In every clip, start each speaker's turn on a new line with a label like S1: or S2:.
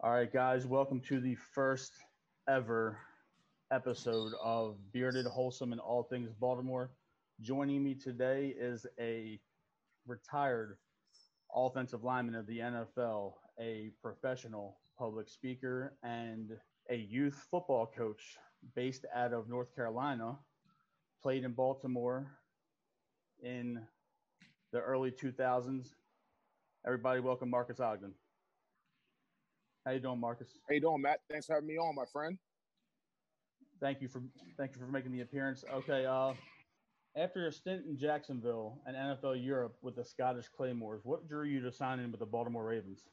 S1: All right, guys, welcome to the first ever episode of Bearded, Wholesome, and All Things Baltimore. Joining me today is a retired offensive lineman of the NFL, a professional public speaker, and a youth football coach based out of North Carolina. Played in Baltimore in the early 2000s. Everybody, welcome Marques Ogden. How you doing, Marques?
S2: How you doing, Matt? Thanks for having me on, my friend.
S1: Thank you for thank you for making the appearance. Okay, uh, after a stint in Jacksonville and NFL Europe with the Scottish Claymores, what drew you to sign in with the Baltimore Ravens?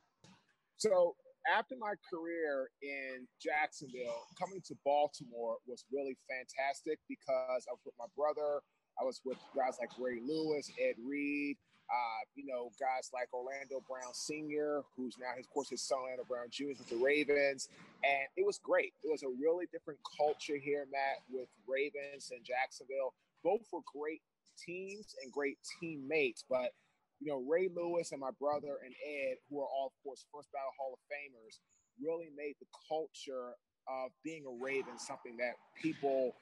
S2: So after my career in Jacksonville, coming to Baltimore was really fantastic because I was with my brother. I was with guys like Ray Lewis, Ed Reed, uh, you know, guys like Orlando Brown Sr., who's now, of course, his son Orlando Brown Jr. with the Ravens. And it was great. It was a really different culture here, Matt, with Ravens and Jacksonville. Both were great teams and great teammates. But, you know, Ray Lewis and my brother and Ed, who are all, of course, first ballot Hall of Famers, really made the culture of being a Raven something that people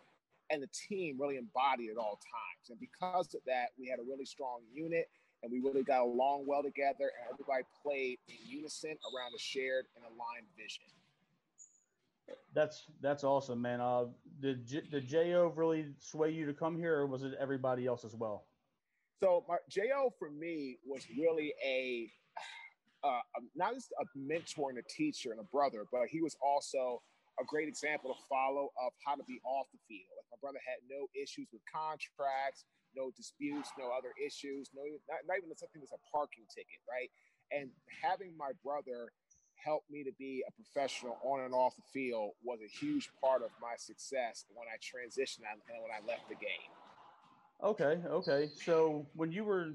S2: and the team really embodied at all times. And because of that, we had a really strong unit and we really got along well together, and everybody played in unison around a shared and aligned vision.
S1: That's that's awesome, man. Uh, did did Jo really sway you to come here, or was it everybody else as well?
S2: So my, Jo for me was really a uh, not just a mentor and a teacher and a brother, but he was also a great example to follow of how to be off the field. Like my brother had no issues with contracts, no disputes, no other issues, no not, not even something that's a parking ticket, right? And having my brother help me to be a professional on and off the field was a huge part of my success when I transitioned and when I left the game.
S1: Okay, okay. So when you were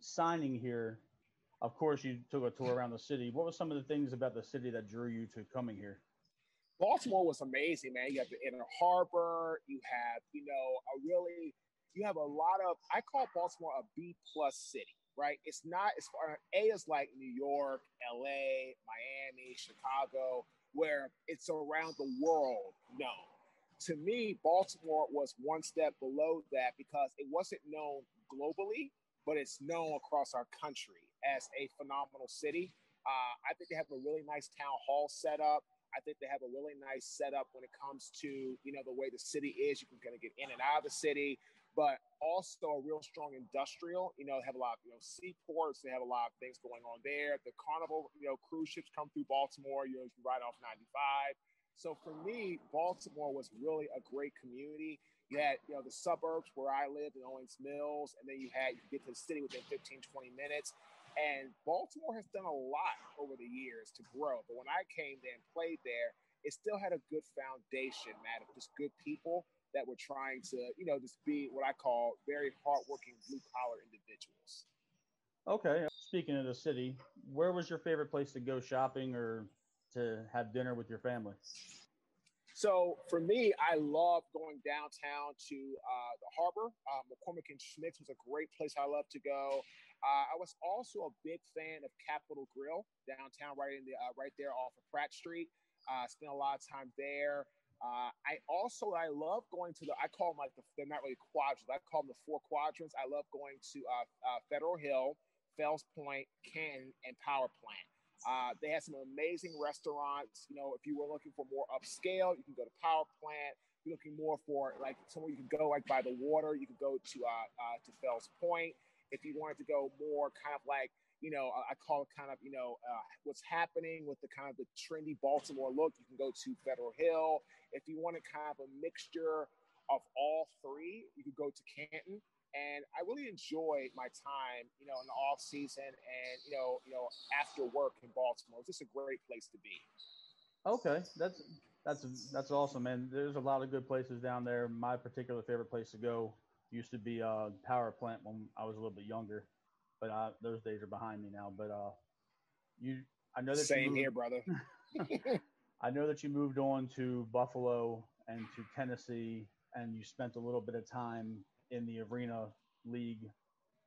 S1: signing here, of course you took a tour around the city. What were some of the things about the city that drew you to coming here?
S2: Baltimore was amazing, man. You have the inner harbor. You have, you know, a really, you have a lot of. I call Baltimore a B plus city, right? It's not as far. A is like New York, L.A., Miami, Chicago, where it's around the world known. To me, Baltimore was one step below that because it wasn't known globally, but it's known across our country as a phenomenal city. Uh, I think they have a really nice town hall set up. I think they have a really nice setup when it comes to you know the way the city is. You can kind of get in and out of the city, but also a real strong industrial. You know, they have a lot of you know seaports. They have a lot of things going on there. The Carnival, you know, cruise ships come through Baltimore. You know, you ride off 95. So for me, Baltimore was really a great community. You had, you know, the suburbs where I lived in Owings Mills, and then you had you get to the city within 15, 20 minutes. And Baltimore has done a lot over the years to grow. But when I came there and played there, it still had a good foundation, Matt, of just good people that were trying to, you know, just be what I call very hardworking blue collar individuals.
S1: Okay. Speaking of the city, where was your favorite place to go shopping or to have dinner with your family?
S2: So for me, I love going downtown to uh, the harbor. Um, McCormick and Schmick's was a great place I love to go. Uh, I was also a big fan of Capital Grille downtown, right in the uh, right there off of Pratt Street. Uh, spent a lot of time there. Uh, I also I love going to the I call them like the, they're not really quadrants. I call them the four quadrants. I love going to uh, uh, Federal Hill, Fells Point, Canton, and Power Plant. Uh, they have some amazing restaurants. You know, if you were looking for more upscale, you can go to Power Plant. If you're looking more for like somewhere you can go like by the water, you could go to uh, uh, to Fells Point. If you wanted to go more kind of like you know, I call it kind of, you know, uh, what's happening with the kind of the trendy Baltimore look. You can go to Federal Hill. If you want to kind of a mixture of all three, you could go to Canton. And I really enjoyed my time, you know, in the off season and you know, you know, after work in Baltimore. It's just a great place to be.
S1: Okay, that's that's that's awesome, man. There's a lot of good places down there. My particular favorite place to go used to be uh, Power Plant when I was a little bit younger, but uh, those days are behind me now. But uh, you, I know that
S2: same moved, here, brother.
S1: I know that you moved on to Buffalo and to Tennessee, and you spent a little bit of time in the Arena League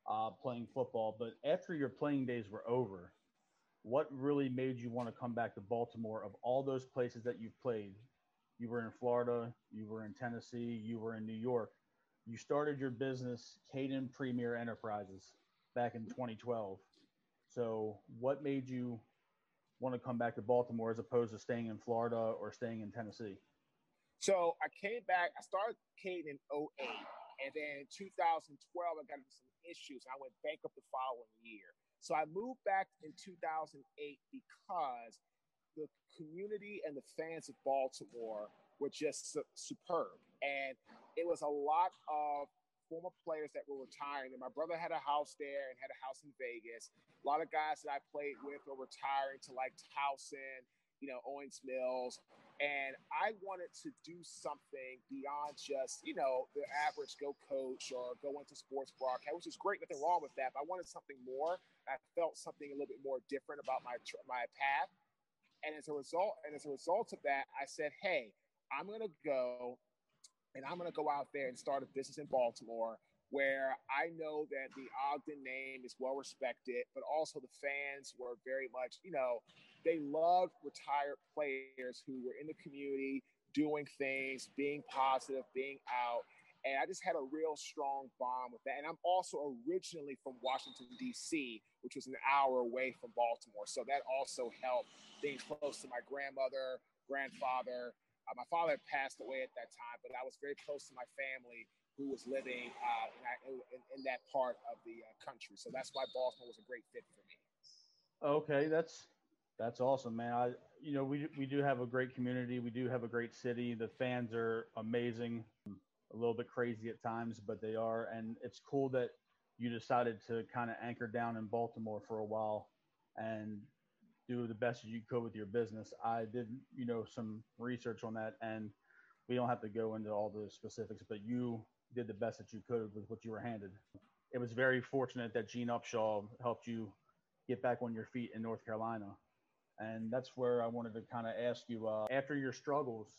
S1: uh, playing football. But after your playing days were over, what really made you want to come back to Baltimore of all those places that you've played? You were in Florida, you were in Tennessee, you were in New York. You started your business, Caden Premier Enterprises, back in 2012. So, what made you want to come back to Baltimore as opposed to staying in Florida or staying in Tennessee?
S2: So, I came back, I started Caden in 08. And then in 2012, I got into some issues. I went bankrupt the following year. So I moved back in 2008 because the community and the fans of Baltimore were just su- superb. And it was a lot of former players that were retiring. And my brother had a house there and had a house in Vegas. A lot of guys that I played with were retiring to like Towson, you know, Owings Mills. And I wanted to do something beyond just, you know, the average go coach or go into sports broadcast, which is great, nothing wrong with that. But I wanted something more. I felt something a little bit more different about my my path. And as a result, and as a result of that, I said, hey, I'm gonna go and I'm gonna go out there and start a business in Baltimore where I know that the Ogden name is well respected, but also the fans were very much, you know, they loved retired players who were in the community doing things, being positive, being out. And I just had a real strong bond with that. And I'm also originally from Washington, D.C., which was an hour away from Baltimore. So that also helped being close to my grandmother, grandfather. Uh, my father passed away at that time, but I was very close to my family who was living uh, in, in, in, that part of the uh, country. So that's why Baltimore was a great fit for me.
S1: Okay, that's that's awesome, man. I, you know, we we do have a great community. We do have a great city. The fans are amazing. A little bit crazy at times, but they are, and it's cool that you decided to kind of anchor down in Baltimore for a while and do the best that you could with your business. I did, you know, some research on that, and we don't have to go into all the specifics, but you did the best that you could with what you were handed. It was very fortunate that Gene Upshaw helped you get back on your feet in North Carolina and that's where I wanted to kind of ask you uh, after your struggles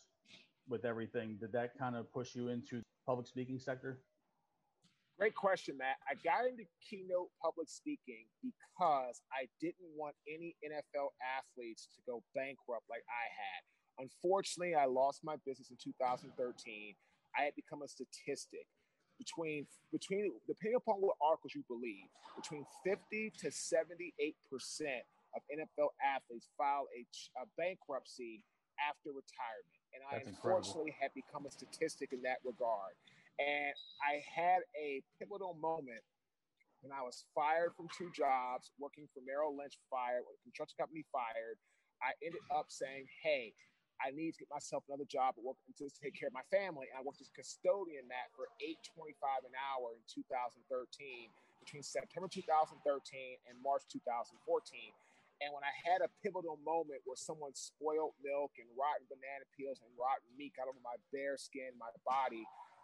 S1: with everything, did that kind of push you into the public speaking sector?
S2: Great question, Matt. I got into keynote public speaking because I didn't want any NFL athletes to go bankrupt like I had. Unfortunately, I lost my business in 2013. I had become a statistic between between depending upon what articles you believe, between 50 to 78 percent of NFL athletes file a, a bankruptcy after retirement. And I unfortunately incredible. had become a statistic in that regard. And I had a pivotal moment when I was fired from two jobs, working for Merrill Lynch, fired, a construction company fired. I ended up saying, hey, I need to get myself another job work to take care of my family. And I worked as a custodian that for eight twenty-five an hour in 2013, between September 2013 and March 2014. And when I had a pivotal moment where someone spoiled milk and rotten banana peels and rotten meat got over my bare skin, my body,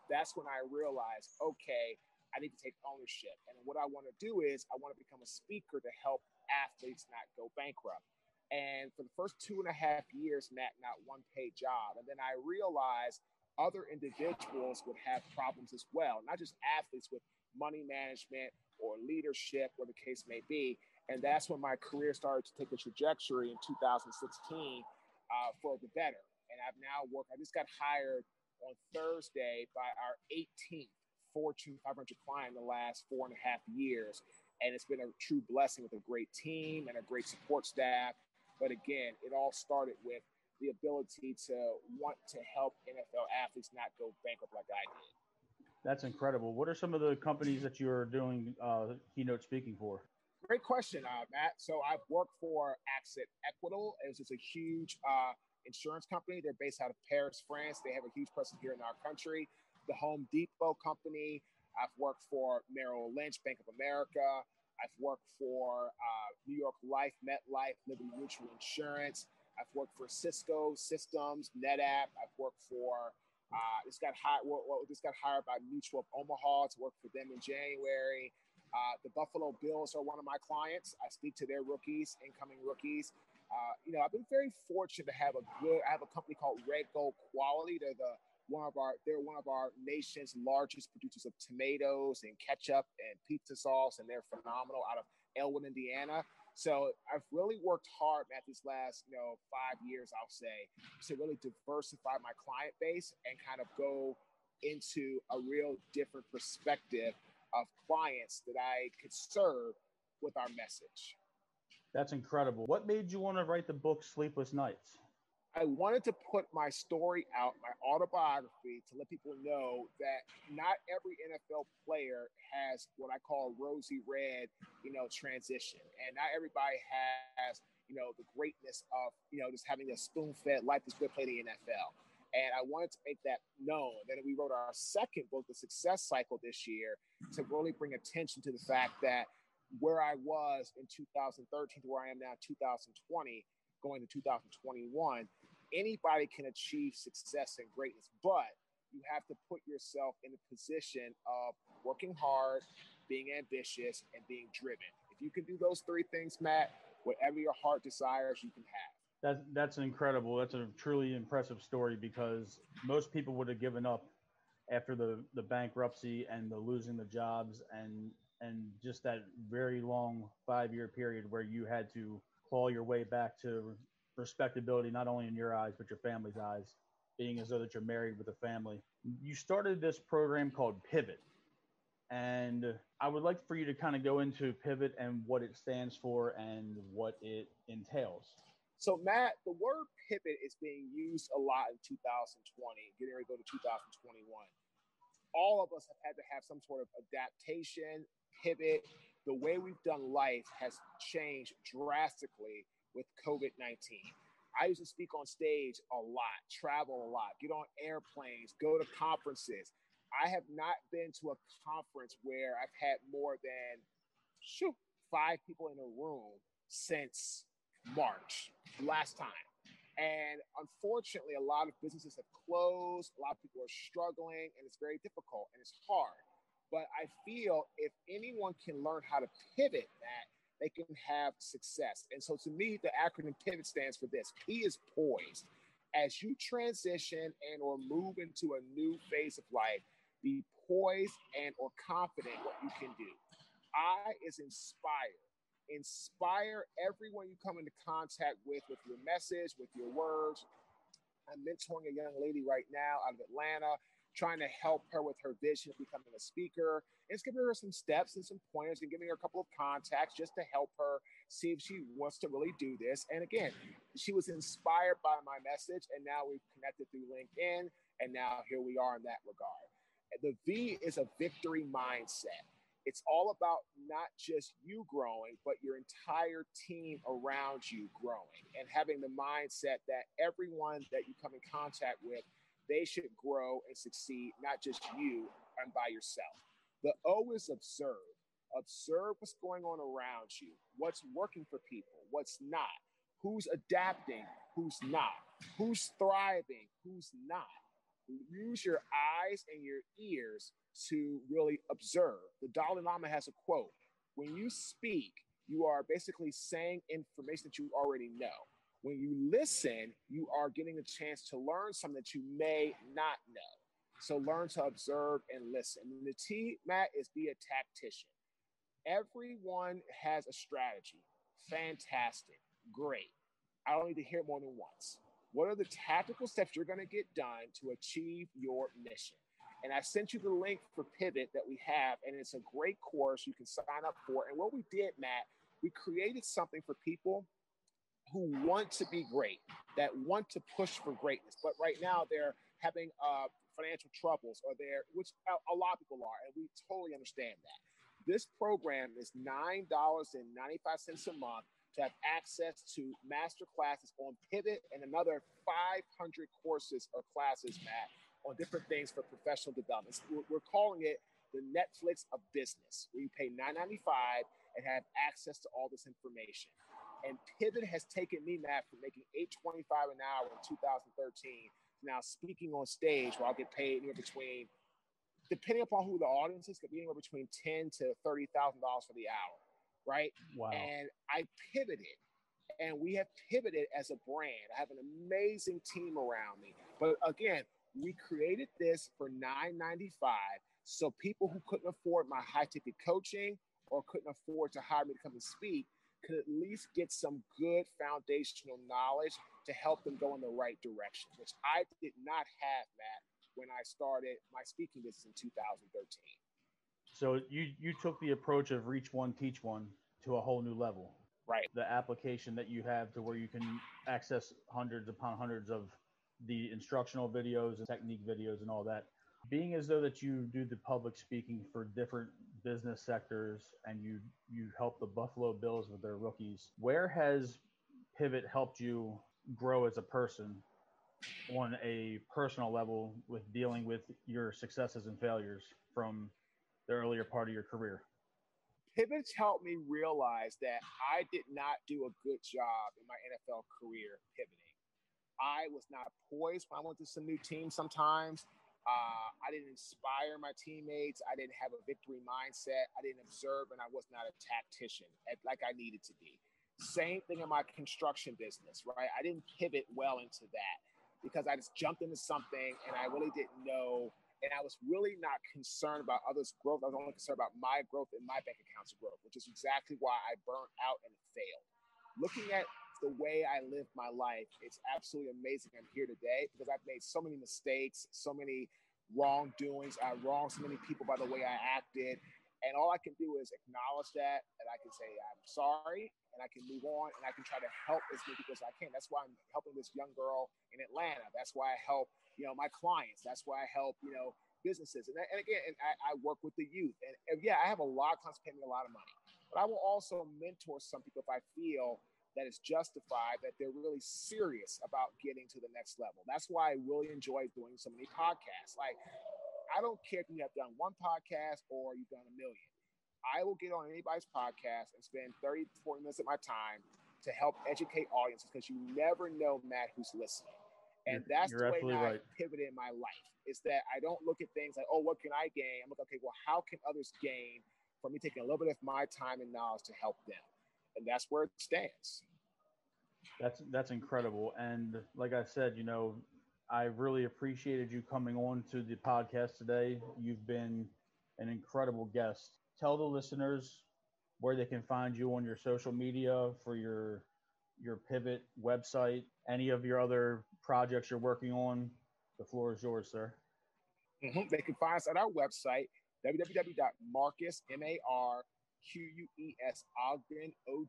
S2: that's when I realized, okay, I need to take ownership. And what I want to do is I want to become a speaker to help athletes not go bankrupt. And for the first two and a half years, Matt, not one paid job. And then I realized other individuals would have problems as well, not just athletes with money management or leadership, or the case may be. And that's when my career started to take a trajectory in 2016 uh, for the better. And I've now worked, I just got hired on Thursday by our 18th Fortune 500 client in the last four and a half years. And it's been a true blessing with a great team and a great support staff. But again, it all started with the ability to want to help NFL athletes not go bankrupt like I did.
S1: That's incredible. What are some of the companies that you're doing uh, keynote speaking for?
S2: Great question, uh, Matt. So I've worked for AXA Equitable. It's just a huge uh, insurance company. They're based out of Paris, France. They have a huge presence here in our country. The Home Depot company. I've worked for Merrill Lynch, Bank of America. I've worked for uh, New York Life, MetLife, Liberty Mutual Insurance. I've worked for Cisco Systems, NetApp. I've worked for uh, just got hired. Well, just got hired by Mutual of Omaha to work for them in January. Uh, the Buffalo Bills are one of my clients. I speak to their rookies, incoming rookies. Uh, you know, I've been very fortunate to have a good. I have a company called Red Gold Quality. They're the one of our they're one of our nation's largest producers of tomatoes and ketchup and pizza sauce, and they're phenomenal out of Elwood, Indiana. So I've really worked hard at these last, you know, five years, I'll say, to really diversify my client base and kind of go into a real different perspective of clients that I could serve with our message.
S1: That's incredible. What made you want to write the book Sleepless Nights?
S2: I wanted to put my story out, my autobiography, to let people know that not every NFL player has what I call rosy red, you know, transition, and not everybody has, you know, the greatness of, you know, just having a spoon-fed life that's good play the NFL. And I wanted to make that known. Then we wrote our second book, The Success Cycle, this year, to really bring attention to the fact that where I was in 2013 to where I am now, 2020 going to 2021, anybody can achieve success and greatness, but you have to put yourself in a position of working hard, being ambitious, and being driven. If you can do those three things, Matt, whatever your heart desires, you can have.
S1: That, that's incredible. That's a truly impressive story because most people would have given up after the, the bankruptcy and the losing the jobs and and just that very long five year period where you had to claw your way back to respectability, not only in your eyes, but your family's eyes, being as though that you're married with a family. You started this program called Pivot. And I would like for you to kind of go into Pivot and what it stands for and what it entails.
S2: So, Matt, the word pivot is being used a lot in 2020, getting ready to go to 2021. All of us have had to have some sort of adaptation, pivot, the way we've done life has changed drastically with COVID 19. I used to speak on stage a lot, travel a lot, get on airplanes, go to conferences. I have not been to a conference where I've had more than shoot, five people in a room since March, last time. And unfortunately, a lot of businesses have closed, a lot of people are struggling, and it's very difficult and it's hard. But I feel if anyone can learn how to pivot that, they can have success. And so to me, the acronym pivot stands for this. P is poised. As you transition and or move into a new phase of life, be poised and or confident what you can do. I is inspired. Inspire everyone you come into contact with with your message, with your words. I'm mentoring a young lady right now out of Atlanta trying to help her with her vision of becoming a speaker. And it's giving her some steps and some pointers and giving her a couple of contacts just to help her see if she wants to really do this. And again, she was inspired by my message, and now we've connected through LinkedIn, and now here we are in that regard. The V is a victory mindset. It's all about not just you growing, but your entire team around you growing and having the mindset that everyone that you come in contact with they should grow and succeed, not just you and by yourself. The O is observe. Observe what's going on around you, what's working for people, what's not, who's adapting, who's not, who's thriving, who's not. Use your eyes and your ears to really observe. The Dalai Lama has a quote When you speak, you are basically saying information that you already know. When you listen, you are getting a chance to learn something that you may not know. So learn to observe and listen. And the T, Matt, is be a tactician. Everyone has a strategy. Fantastic. Great. I don't need to hear it more than once. What are the tactical steps you're going to get done to achieve your mission? And I sent you the link for Pivot that we have, and it's a great course you can sign up for. And what we did, Matt, we created something for people who want to be great, that want to push for greatness, but right now they're having uh, financial troubles or they're, which a, lot of people are, and we totally understand that. This program is $9.95 a month to have access to master classes on Pivot and another 500 courses or classes, Matt, on different things for professional development. We're, calling it the Netflix of business, where you pay $9.95 and have access to all this information. And Pivot has taken me, Matt, from making 825 an hour in 2013 to now speaking on stage where I'll get paid anywhere between, depending upon who the audience is, could be anywhere between ten to thirty thousand dollars for the hour, right?
S1: Wow.
S2: And I pivoted, and we have pivoted as a brand. I have an amazing team around me. But again, we created this for $9.95 so people who couldn't afford my high ticket coaching or couldn't afford to hire me to come and speak could at least get some good foundational knowledge to help them go in the right direction, which I did not have, Matt, when I started my speaking business in 2013.
S1: So you you took the approach of reach one, teach one to a whole new level.
S2: Right.
S1: The application that you have to where you can access hundreds upon hundreds of the instructional videos and technique videos and all that. Being as though that you do the public speaking for different business sectors and you you help the Buffalo Bills with their rookies, where has Pivot helped you grow as a person on a personal level with dealing with your successes and failures from the earlier part of your career?
S2: Pivots helped me realize that I did not do a good job in my NFL career pivoting. I was not poised when I went to some new teams sometimes. Uh, I didn't inspire my teammates. I didn't have a victory mindset. I didn't observe, and I was not a tactician like I needed to be. Same thing in my construction business, right? I didn't pivot well into that because I just jumped into something and I really didn't know. And I was really not concerned about others' growth. I was only concerned about my growth and my bank account's growth, which is exactly why I burnt out and failed. Looking at the way I live my life, it's absolutely amazing. I'm here today because I've made so many mistakes, so many wrongdoings. I wronged so many people by the way I acted. And all I can do is acknowledge that, and I can say, I'm sorry, and I can move on, and I can try to help as many people as I can. That's why I'm helping this young girl in Atlanta. That's why I help, you know, my clients. That's why I help, you know, businesses. And, and again, and I, I, work with the youth. And, and yeah, I have a lot of clients paying me a lot of money. But I will also mentor some people if I feel that it's justified, that they're really serious about getting to the next level. That's why I really enjoy doing so many podcasts. Like, I don't care if you have done one podcast or you've done a million. I will get on anybody's podcast and spend 30, 40 minutes of my time to help educate audiences because you never know, Matt, who's listening. And that's
S1: You're
S2: the way
S1: I
S2: right. pivot in my life. Is that I don't look at things like, oh, what can I gain? I'm like, okay, well, how can others gain from me taking a little bit of my time and knowledge to help them? and that's where it stands.
S1: That's that's incredible, and like I said, you know, I really appreciated you coming on to the podcast today. You've been an incredible guest. Tell the listeners where they can find you on your social media for your your pivot website, any of your other projects you're working on. The floor is yours, sir.
S2: Mm-hmm. They can find us at our website, www.marques, M-A-R Q U E S Ogden, O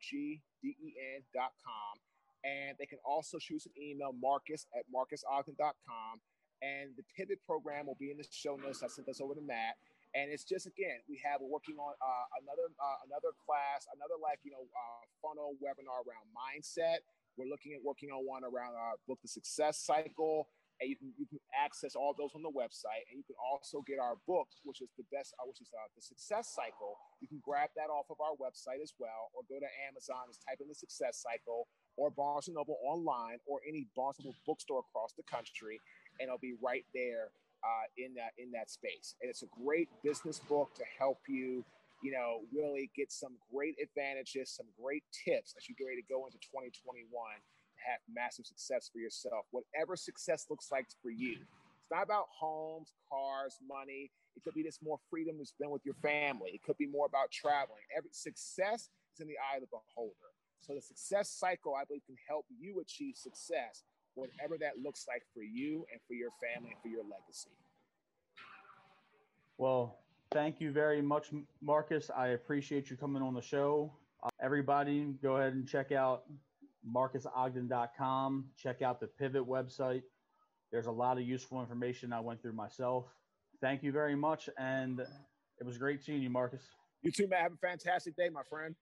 S2: And they can also shoot an email, marques at marquesogden.com. And the pivot program will be in the show notes. I sent this over to Matt. And it's just again, we have we're working on uh, another uh, another class, another like you know uh, funnel webinar around mindset. We're looking at working on one around our book, the success cycle, and you can you can access all those on the website, and you can also get our book, which is the best, uh, which is uh, the Success Cycle. You can grab that off of our website as well, or go to Amazon and type in the Success Cycle, or Barnes and Noble online, or any Barnes and Noble bookstore across the country, and it'll be right there uh, in that in that space. And it's a great business book to help you. You know, really get some great advantages, some great tips as you get ready to go into 2021 to have massive success for yourself, whatever success looks like for you. It's not about homes, cars, money. It could be just more freedom to spend with your family. It could be more about traveling. Every success is in the eye of the beholder. So the success cycle, I believe, can help you achieve success, whatever that looks like for you and for your family and for your legacy.
S1: Well, thank you very much, Marques. I appreciate you coming on the show. Uh, everybody, go ahead and check out marquesogden.com. Check out the Pivot website. There's a lot of useful information I went through myself. Thank you very much. And it was great seeing you, Marques.
S2: You too, man. Have a fantastic day, my friend.